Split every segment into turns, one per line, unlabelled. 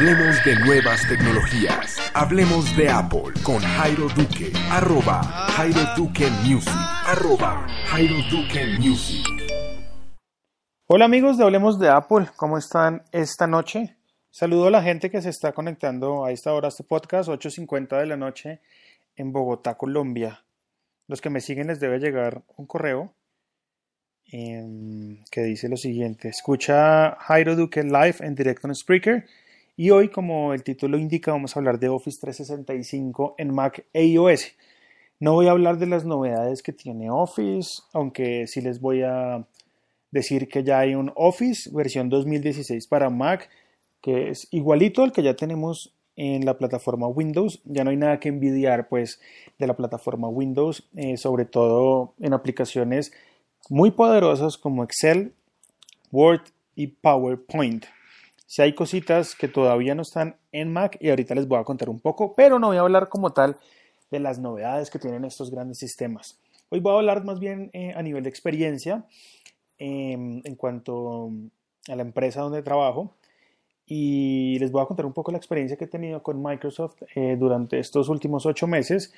Hablemos de nuevas tecnologías. Hablemos de Apple con Jairo Duque. Arroba Jairo Music. Arroba Jairo Music.
Hola amigos de Hablemos de Apple. ¿Cómo están esta noche? Saludo a la gente que se está conectando a esta hora a este podcast, 8.50 de la noche en Bogotá, Colombia. Los que me siguen les debe llegar un correo em, que dice lo siguiente. Escucha Jairo Duque live en directo en Spreaker y hoy, como el título indica, vamos a hablar de Office 365 en Mac e iOS. No voy a hablar de las novedades que tiene Office, aunque sí les voy a decir que ya hay un Office versión 2016 para Mac, que es igualito al que ya tenemos en la plataforma Windows. Ya no hay nada que envidiar pues de la plataforma Windows, eh, sobre todo en aplicaciones muy poderosas como Excel, Word y PowerPoint. Si hay cositas que todavía no están en Mac y ahorita les voy a contar un poco, pero no voy a hablar como tal de las novedades que tienen estos grandes sistemas. Hoy voy a hablar más bien eh, a nivel de experiencia em, en cuanto a la empresa donde trabajo y les voy a contar un poco la experiencia que he tenido con Microsoft eh, durante estos últimos ocho meses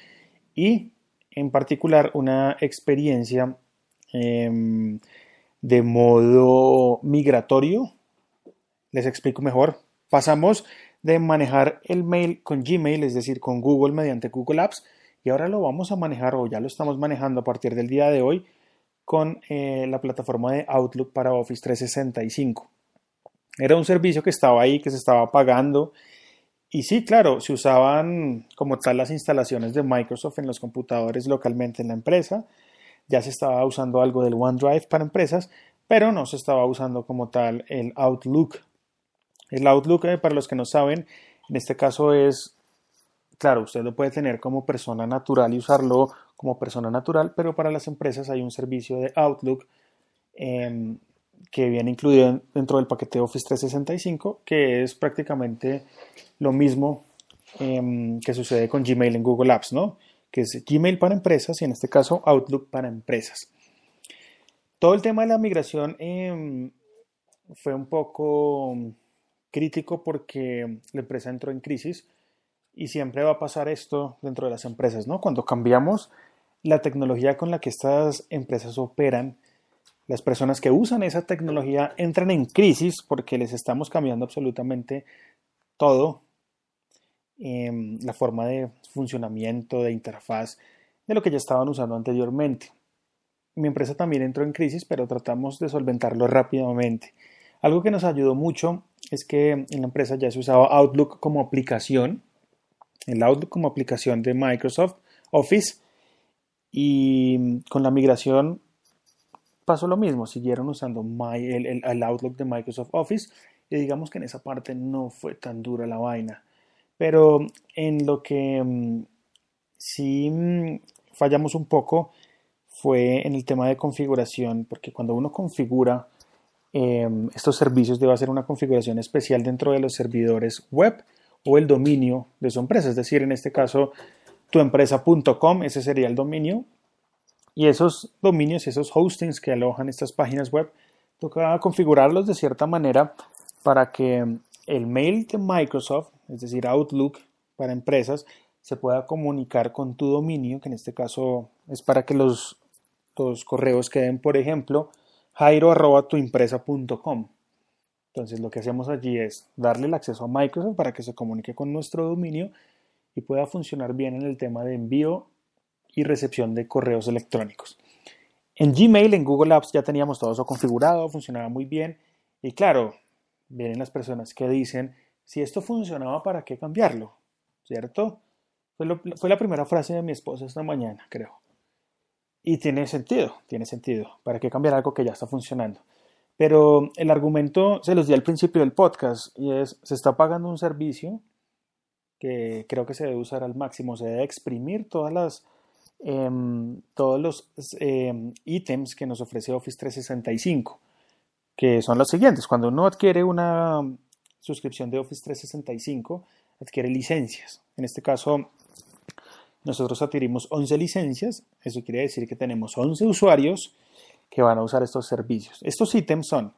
y en particular una experiencia em, de modo migratorio les explico mejor. Pasamos de manejar el mail con Gmail, es decir, con Google mediante Google Apps, y ahora lo vamos a manejar o ya lo estamos manejando a partir del día de hoy con eh, la plataforma de Outlook para Office 365. Era un servicio que estaba ahí, que se estaba pagando. Y sí, claro, se usaban como tal las instalaciones de Microsoft en los computadores localmente en la empresa. Ya se estaba usando algo del OneDrive para empresas, pero no se estaba usando como tal el Outlook el Outlook, eh, para los que no saben, en este caso es, claro, usted lo puede tener como persona natural y usarlo como persona natural, pero para las empresas hay un servicio de Outlook em, que viene incluido dentro del paquete Office 365, que es prácticamente lo mismo em, que sucede con Gmail en Google Apps, ¿no? Que es Gmail para empresas y en este caso Outlook para empresas. Todo el tema de la migración em, fue un poco crítico porque la empresa entró en crisis y siempre va a pasar esto dentro de las empresas, ¿no? Cuando cambiamos la tecnología con la que estas empresas operan, las personas que usan esa tecnología entran en crisis porque les estamos cambiando absolutamente todo, em, la forma de funcionamiento, de interfaz, de lo que ya estaban usando anteriormente. Mi empresa también entró en crisis, pero tratamos de solventarlo rápidamente. Algo que nos ayudó mucho es que en la empresa ya se usaba Outlook como aplicación, el Outlook como aplicación de Microsoft Office y con la migración pasó lo mismo, siguieron usando el, Outlook de Microsoft Office y digamos que en esa parte no fue tan dura la vaina. Pero en lo que mm, sí mm, fallamos un poco fue en el tema de configuración, porque cuando uno configura Em, estos servicios debe hacer una configuración especial dentro de los servidores web o el dominio de su empresa. Es decir, en este caso, tuempresa.com, ese sería el dominio. Y esos dominios, esos hostings que alojan estas páginas web, toca configurarlos de cierta manera para que el mail de Microsoft, es decir, Outlook para empresas, se pueda comunicar con tu dominio, que en este caso es para que los, los correos queden, por ejemplo, jairo.tuimpresa.com. Entonces lo que hacemos allí es darle el acceso a Microsoft para que se comunique con nuestro dominio y pueda funcionar bien en el tema de envío y recepción de correos electrónicos. En Gmail, en Google Apps ya teníamos todo eso configurado, funcionaba muy bien y claro, vienen las personas que dicen, si esto funcionaba, ¿para qué cambiarlo? ¿Cierto? Fue, fue la primera frase de mi esposa esta mañana, creo. Y tiene sentido, tiene sentido. ¿Para qué cambiar algo que ya está funcionando? Pero el argumento se los di al principio del podcast y es, se está pagando un servicio que creo que se debe usar al máximo, se debe exprimir todas las, em, todos los em, ítems que nos ofrece Office 365, que son los siguientes. Cuando uno adquiere una suscripción de Office 365, adquiere licencias. En este caso, nosotros adquirimos 11 licencias, eso quiere decir que tenemos 11 usuarios que van a usar estos servicios. Estos ítems son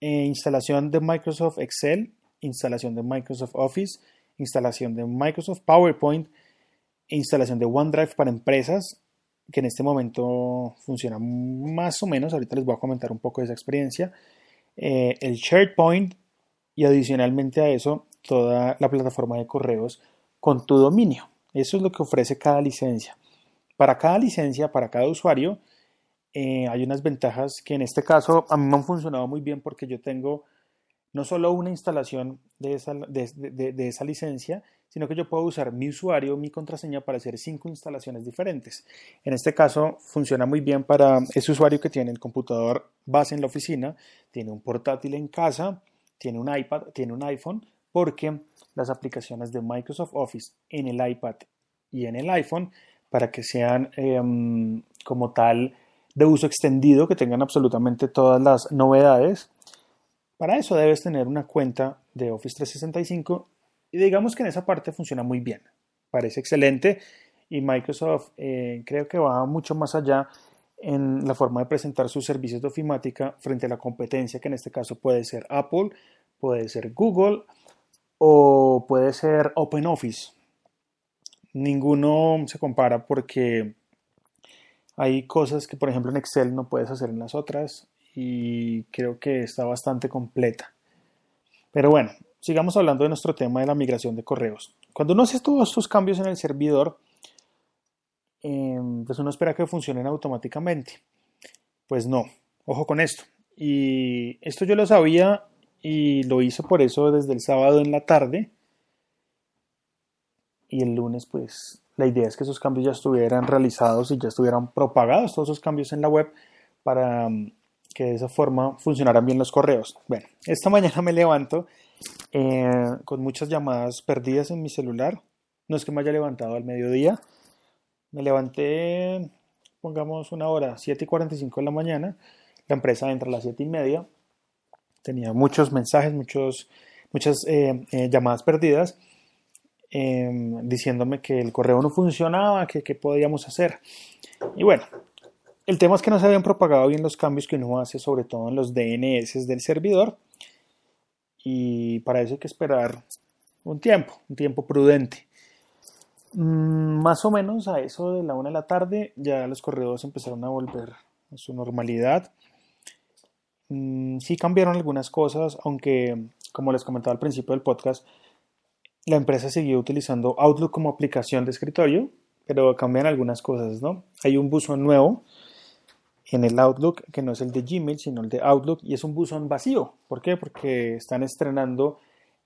eh, instalación de Microsoft Excel instalación de Microsoft Office, instalación de Microsoft PowerPoint, instalación de OneDrive para empresas, que en este momento funciona más o menos, ahorita les voy a comentar un poco de esa experiencia, eh, el SharePoint y adicionalmente a eso toda la plataforma de correos con tu dominio. Eso es lo que ofrece cada licencia. Para cada licencia, para cada usuario, eh, hay unas ventajas que en este caso a mí me han funcionado muy bien porque yo tengo no solo una instalación de esa, de, esa, licencia, sino que yo puedo usar mi usuario, mi contraseña para hacer cinco instalaciones diferentes. En este caso funciona muy bien para ese usuario que tiene el computador base en la oficina, tiene un portátil en casa, tiene un iPad, tiene un iPhone, porque las aplicaciones de Microsoft Office en el iPad y en el iPhone, para que sean em, como tal de uso extendido, que tengan absolutamente todas las novedades, para eso debes tener una cuenta de Office 365 y digamos que en esa parte funciona muy bien. Parece excelente y Microsoft eh, creo que va mucho más allá en la forma de presentar sus servicios de ofimática frente a la competencia que en este caso puede ser Apple, puede ser Google o puede ser OpenOffice. Ninguno se compara porque hay cosas que por ejemplo en Excel no puedes hacer en las otras y creo que está bastante completa. Pero bueno, sigamos hablando de nuestro tema de la migración de correos. Cuando uno hace todos estos cambios en el servidor, em, pues uno espera que funcionen automáticamente. Pues no, ojo con esto. Y esto yo lo sabía y lo hice por eso desde el sábado en la tarde. Y el lunes, pues la idea es que esos cambios ya estuvieran realizados y ya estuvieran propagados todos esos cambios en la web para que de esa forma funcionaran bien los correos. Bueno, esta mañana me levanto eh, con muchas llamadas perdidas en mi celular. No es que me haya levantado al mediodía. Me levanté, pongamos una hora, 7 y 45 de la mañana. La empresa entra a las 7 y media. Tenía muchos mensajes, muchos, muchas eh, eh, llamadas perdidas. diciéndome que el correo no funcionaba, que podíamos hacer. Y bueno, el tema es que no se habían propagado bien los cambios que uno hace, sobre todo en los DNS del servidor. Y para eso hay que esperar un tiempo, un tiempo prudente. Mm, más o menos a eso de la una de la tarde ya los correos empezaron a volver a su normalidad. Mm, sí cambiaron algunas cosas, aunque como les comentaba al principio del podcast, la empresa siguió utilizando Outlook como aplicación de escritorio, pero cambian algunas cosas, ¿no? Hay un buzón nuevo en el Outlook, que no es el de Gmail, sino el de Outlook, y es un buzón vacío. ¿Por qué? Porque están estrenando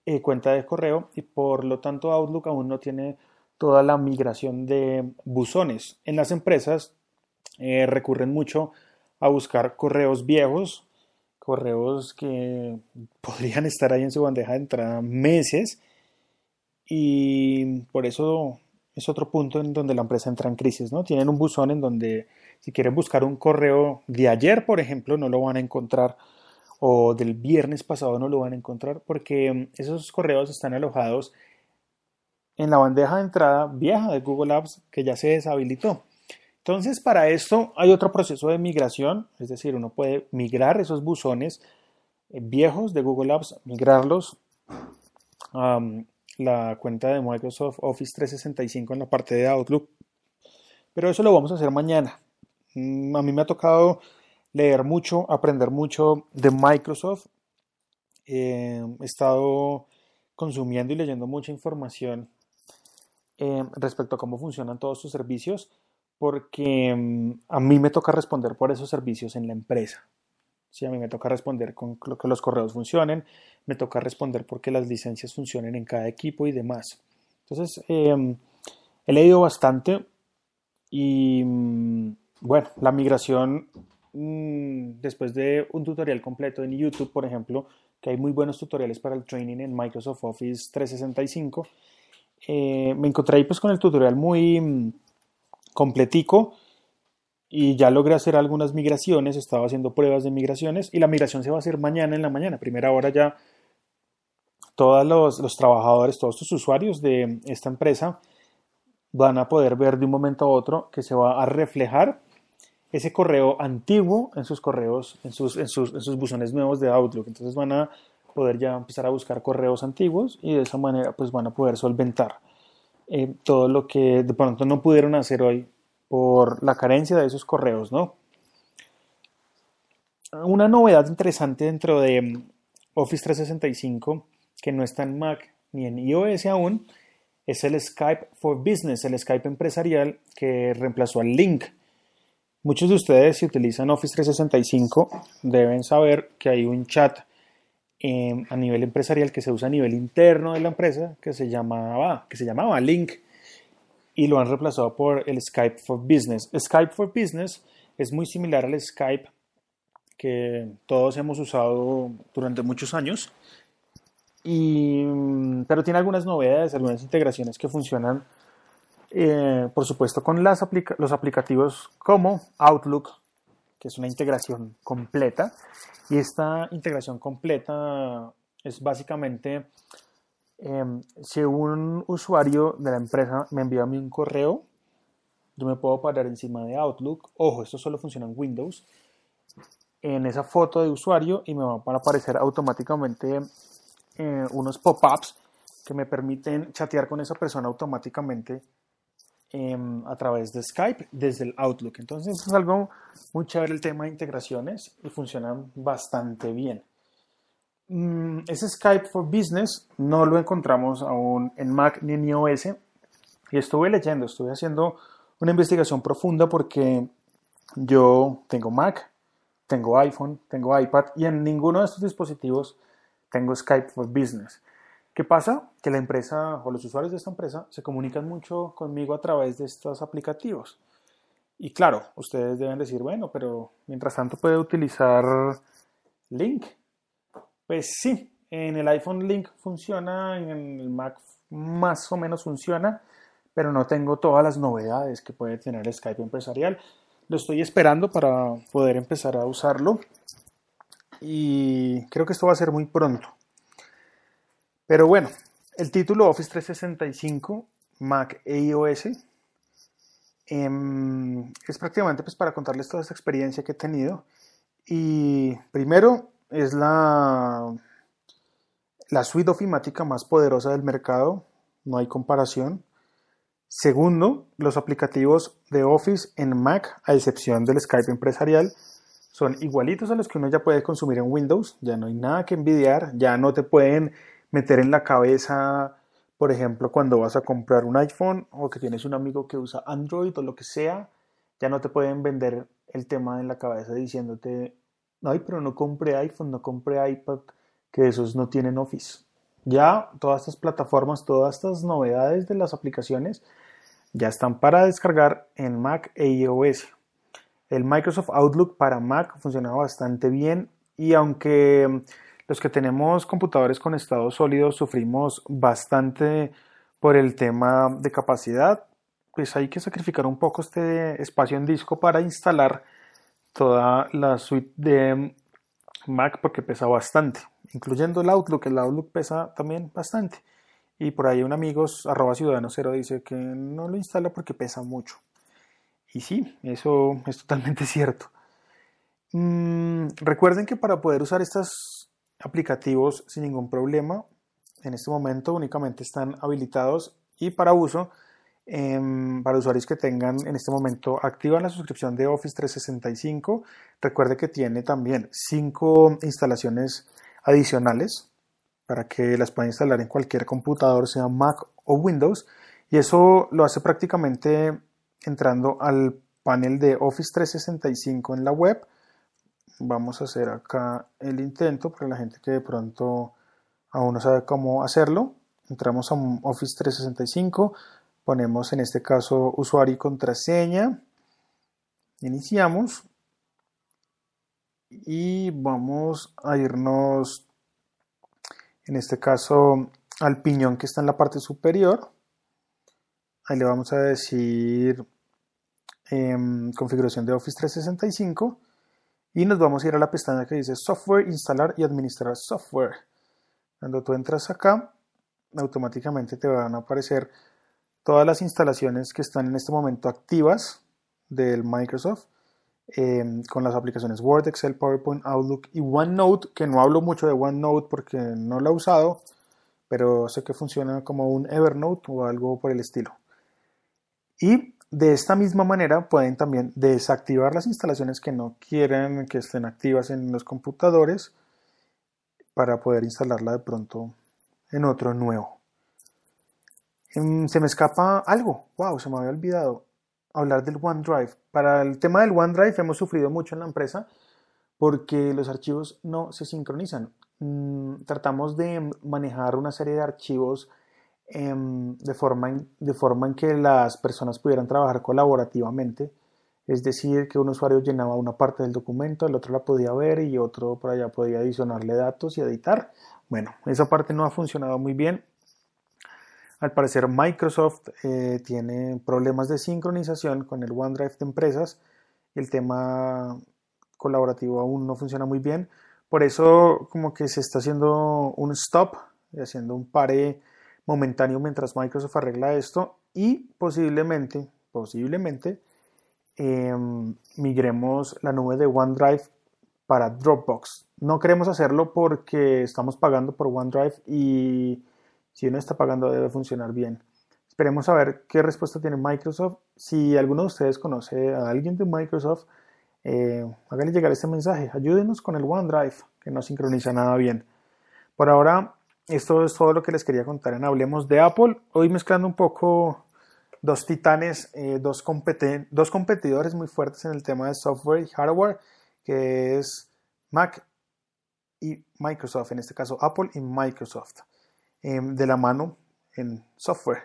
eh, cuenta de correo y por lo tanto Outlook aún no tiene toda la migración de buzones. En las empresas eh, recurren mucho a buscar correos viejos, correos que podrían estar ahí en su bandeja de entrada meses y por eso es otro punto en donde la empresa entra en crisis, ¿no? Tienen un buzón en donde si quieren buscar un correo de ayer, por ejemplo, no lo van a encontrar o del viernes pasado no lo van a encontrar porque esos correos están alojados en la bandeja de entrada vieja de Google Apps que ya se deshabilitó. Entonces, para esto hay otro proceso de migración, es decir, uno puede migrar esos buzones eh, viejos de Google Apps, migrarlos a la cuenta de Microsoft Office 365 en la parte de Outlook. Pero eso lo vamos a hacer mañana. Mm, a mí me ha tocado leer mucho, aprender mucho de Microsoft. Eh, he estado consumiendo y leyendo mucha información eh, respecto a cómo funcionan todos sus servicios, porque mm, a mí me toca responder por esos servicios en la empresa. Sí, a mí me toca responder con que los correos funcionen, me toca responder porque las licencias funcionen en cada equipo y demás. Entonces, eh, he leído bastante y mm, bueno, la migración mm, después de un tutorial completo en YouTube, por ejemplo, que hay muy buenos tutoriales para el training en Microsoft Office 365, eh, me encontré ahí pues con el tutorial muy completico y ya logré hacer algunas migraciones, estaba haciendo pruebas de migraciones y la migración se va a hacer mañana en la mañana, primera hora ya todos los, los trabajadores, todos los usuarios de esta empresa van a poder ver de un momento a otro que se va a reflejar ese correo antiguo en sus correos, en sus, en sus, buzones nuevos de Outlook. Entonces van a poder ya empezar a buscar correos antiguos y de esa manera pues van a poder solventar eh, todo lo que de pronto no pudieron hacer hoy por la carencia de esos correos, ¿no? Una novedad interesante dentro de mm, Office 365 que no está en Mac ni en iOS aún es el Skype for Business, el Skype empresarial que reemplazó al Link. Muchos de ustedes si utilizan Office 365 deben saber que hay un chat em, a nivel empresarial que se usa a nivel interno de la empresa que se llamaba, que se llamaba Link y lo han reemplazado por el Skype for Business. Skype for Business es muy similar al Skype que todos hemos usado durante muchos años, y, pero tiene algunas novedades, algunas integraciones que funcionan, eh, por supuesto, con las los aplicativos como Outlook, que es una integración completa, y esta integración completa es básicamente em, si un usuario de la empresa me envía a mí un correo, yo me puedo parar encima de Outlook. Ojo, esto solo funciona en Windows en esa foto de usuario y me van a aparecer automáticamente eh, unos pop-ups que me permiten chatear con esa persona automáticamente em, a través de Skype desde el Outlook. Entonces es algo muy chévere el tema de integraciones y funcionan bastante bien. Mm, ese Skype for Business no lo encontramos aún en Mac ni en iOS y estuve leyendo, estuve haciendo una investigación profunda porque yo tengo Mac, tengo iPhone, tengo iPad y en ninguno de estos dispositivos tengo Skype for Business. ¿Qué pasa? Que la empresa o los usuarios de esta empresa se comunican mucho conmigo a través de estos aplicativos. Y claro, ustedes deben decir, bueno, pero mientras tanto puede utilizar Link. Pues sí, en el iPhone Link funciona, en el Mac más o menos funciona, pero no tengo todas las novedades que puede tener Skype empresarial. Lo estoy esperando para poder empezar a usarlo y creo que esto va a ser muy pronto. Pero bueno, el título Office 365 Mac e iOS em, es prácticamente pues para contarles toda esta experiencia que he tenido. Y primero es la, la suite ofimática más poderosa del mercado, no hay comparación. Segundo, los aplicativos de Office en Mac, a excepción del Skype empresarial, son igualitos a los que uno ya puede consumir en Windows, ya no hay nada que envidiar, ya no te pueden meter en la cabeza, por ejemplo, cuando vas a comprar un iPhone o que tienes un amigo que usa Android o lo que sea, ya no te pueden vender el tema en la cabeza diciéndote, ay, pero no compré iPhone, no compré iPad, que esos no tienen Office. Ya todas estas plataformas, todas estas novedades de las aplicaciones, ya están para descargar en Mac e iOS. El Microsoft Outlook para Mac funcionaba bastante bien y aunque los que tenemos computadores con estado sólido sufrimos bastante por el tema de capacidad, pues hay que sacrificar un poco este espacio en disco para instalar toda la suite de Mac porque pesa bastante, incluyendo el Outlook. El Outlook pesa también bastante. Y por ahí un amigo, arroba ciudadano cero, dice que no lo instala porque pesa mucho. Y sí, eso es totalmente cierto. Mm, recuerden que para poder usar estos aplicativos sin ningún problema, en este momento únicamente están habilitados y para uso em, para usuarios que tengan en este momento activa la suscripción de Office 365. Recuerde que tiene también cinco instalaciones adicionales para que las pueda instalar en cualquier computador, sea Mac o Windows. Y eso lo hace prácticamente entrando al panel de Office 365 en la web. Vamos a hacer acá el intento para la gente que de pronto aún no sabe cómo hacerlo. Entramos a Office 365, ponemos en este caso usuario y contraseña, iniciamos y vamos a irnos en este caso al piñón que está en la parte superior. Ahí le vamos a decir em, configuración de Office 365 y nos vamos a ir a la pestaña que dice software, instalar y administrar software. Cuando tú entras acá, automáticamente te van a aparecer todas las instalaciones que están en este momento activas del Microsoft em, con las aplicaciones Word, Excel, PowerPoint, Outlook y OneNote, que no hablo mucho de OneNote porque no lo he usado, pero sé que funciona como un Evernote o algo por el estilo. Y de esta misma manera pueden también desactivar las instalaciones que no quieren que estén activas en los computadores para poder instalarla de pronto en otro nuevo. Em, se me escapa algo, wow, se me había olvidado hablar del OneDrive. Para el tema del OneDrive hemos sufrido mucho en la empresa porque los archivos no se sincronizan. Mm, tratamos de manejar una serie de archivos em, de, forma en, de forma en que las personas pudieran trabajar colaborativamente. Es decir, que un usuario llenaba una parte del documento, el otro la podía ver y otro por allá podía adicionarle datos y editar. Bueno, esa parte no ha funcionado muy bien. Al parecer Microsoft eh, tiene problemas de sincronización con el OneDrive de empresas. El tema colaborativo aún no funciona muy bien. Por eso como que se está haciendo un stop, haciendo un pare momentáneo mientras Microsoft arregla esto y posiblemente, posiblemente em, migremos la nube de OneDrive para Dropbox. No queremos hacerlo porque estamos pagando por OneDrive y si uno está pagando debe funcionar bien. Esperemos a ver qué respuesta tiene Microsoft. Si alguno de ustedes conoce a alguien de Microsoft, eh, háganle llegar este mensaje. Ayúdenos con el OneDrive, que no sincroniza nada bien. Por ahora, esto es todo lo que les quería contar en Hablemos de Apple. Hoy mezclando un poco dos titanes, eh, dos, competidores muy fuertes en el tema de software y hardware, que es Mac y Microsoft, en este caso Apple y Microsoft. Em, de la mano en software.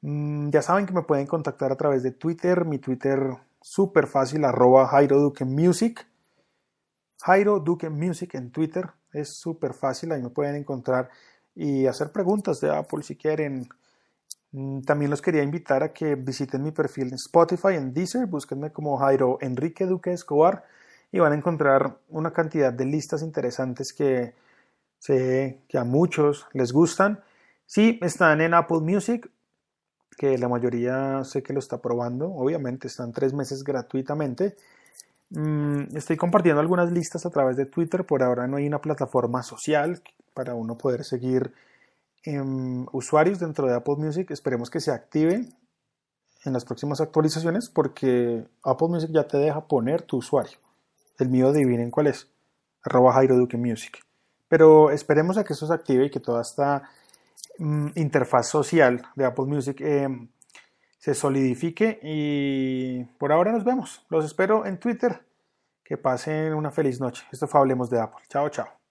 Mm, ya saben que me pueden contactar a través de Twitter, mi Twitter súper fácil, arroba Jairo Duque Music. Jairo Duque Music en Twitter, es súper fácil, ahí me pueden encontrar y hacer preguntas de Apple si quieren. Mm, también los quería invitar a que visiten mi perfil en Spotify, en Deezer, búsquenme como Jairo Enrique Duque Escobar y van a encontrar una cantidad de listas interesantes que sé que a muchos les gustan. Sí, están en Apple Music, que la mayoría sé que lo está probando. Obviamente están tres meses gratuitamente. Mm, estoy compartiendo algunas listas a través de Twitter. Por ahora no hay una plataforma social para uno poder seguir em, usuarios dentro de Apple Music. Esperemos que se active en las próximas actualizaciones porque Apple Music ya te deja poner tu usuario. El mío adivinen cuál es. Arroba Jairo Duque Music. Pero esperemos a que eso se active y que toda esta mm, interfaz social de Apple Music em, se solidifique. Y por ahora nos vemos. Los espero en Twitter. Que pasen una feliz noche. Esto fue Hablemos de Apple. Chao, chao.